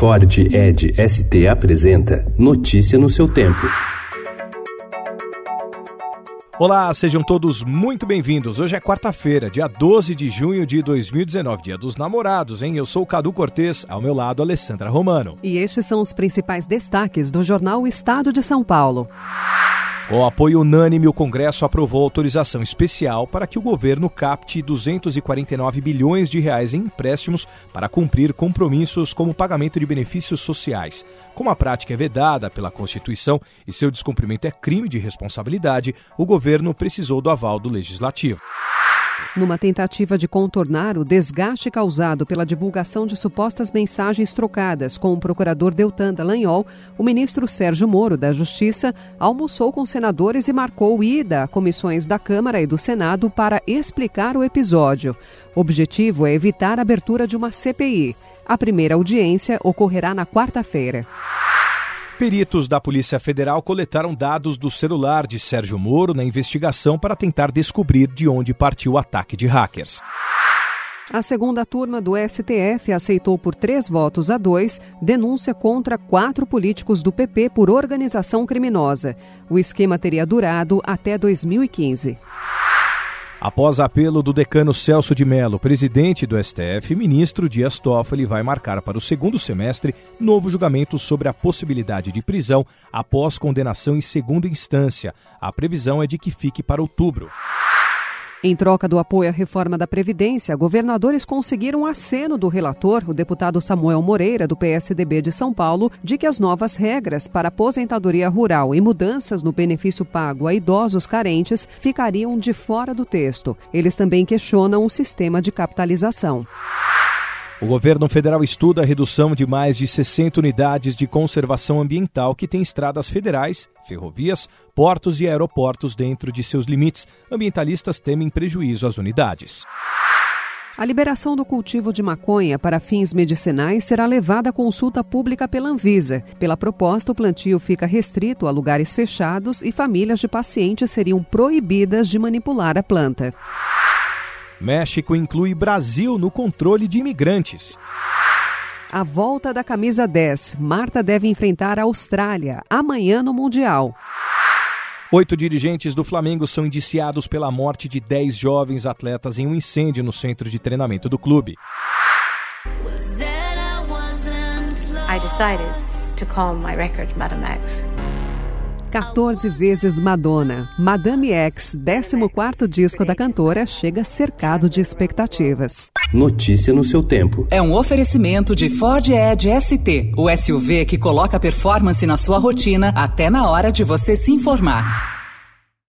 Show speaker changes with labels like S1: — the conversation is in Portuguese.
S1: Ford Ed ST apresenta Notícia no seu tempo.
S2: Olá, sejam todos muito bem-vindos. Hoje é quarta-feira, dia 12 de junho de 2019, dia dos namorados, hein? Eu sou o Cadu Cortês, ao meu lado, Alessandra Romano.
S3: E estes são os principais destaques do jornal Estado de São Paulo.
S2: Com apoio unânime, o Congresso aprovou autorização especial para que o governo capte 249 bilhões de reais em empréstimos para cumprir compromissos como pagamento de benefícios sociais. Como a prática é vedada pela Constituição e seu descumprimento é crime de responsabilidade, o governo precisou do aval do legislativo.
S3: Numa tentativa de contornar o desgaste causado pela divulgação de supostas mensagens trocadas com o procurador Deltan Dallagnol, o ministro Sérgio Moro, da Justiça, almoçou com senadores e marcou ida a comissões da Câmara e do Senado para explicar o episódio. O objetivo é evitar a abertura de uma CPI. A primeira audiência ocorrerá na quarta-feira.
S2: Peritos da Polícia Federal coletaram dados do celular de Sérgio Moro na investigação para tentar descobrir de onde partiu o ataque de hackers.
S3: A segunda turma do STF aceitou por três votos a dois denúncia contra quatro políticos do PP por organização criminosa. O esquema teria durado até 2015.
S2: Após apelo do decano Celso de Mello, presidente do STF, ministro Dias Toffoli vai marcar para o segundo semestre novo julgamento sobre a possibilidade de prisão após condenação em segunda instância. A previsão é de que fique para outubro.
S3: Em troca do apoio à reforma da Previdência, governadores conseguiram aceno do relator, o deputado Samuel Moreira, do PSDB de São Paulo, de que as novas regras para aposentadoria rural e mudanças no benefício pago a idosos carentes ficariam de fora do texto. Eles também questionam o sistema de capitalização.
S2: O governo federal estuda a redução de mais de 60 unidades de conservação ambiental que têm estradas federais, ferrovias, portos e aeroportos dentro de seus limites. Ambientalistas temem prejuízo às unidades.
S3: A liberação do cultivo de maconha para fins medicinais será levada à consulta pública pela Anvisa. Pela proposta, o plantio fica restrito a lugares fechados e famílias de pacientes seriam proibidas de manipular a planta.
S2: México inclui Brasil no controle de imigrantes.
S3: A volta da camisa 10. Marta deve enfrentar a Austrália amanhã no Mundial.
S2: Oito dirigentes do Flamengo são indiciados pela morte de dez jovens atletas em um incêndio no centro de treinamento do clube.
S4: I decided to call my record Madam X.
S3: 14 vezes Madonna. Madame X, 14º disco da cantora, chega cercado de expectativas.
S1: Notícia no seu tempo.
S5: É um oferecimento de Ford Edge ST, o SUV que coloca performance na sua rotina até na hora de você se informar.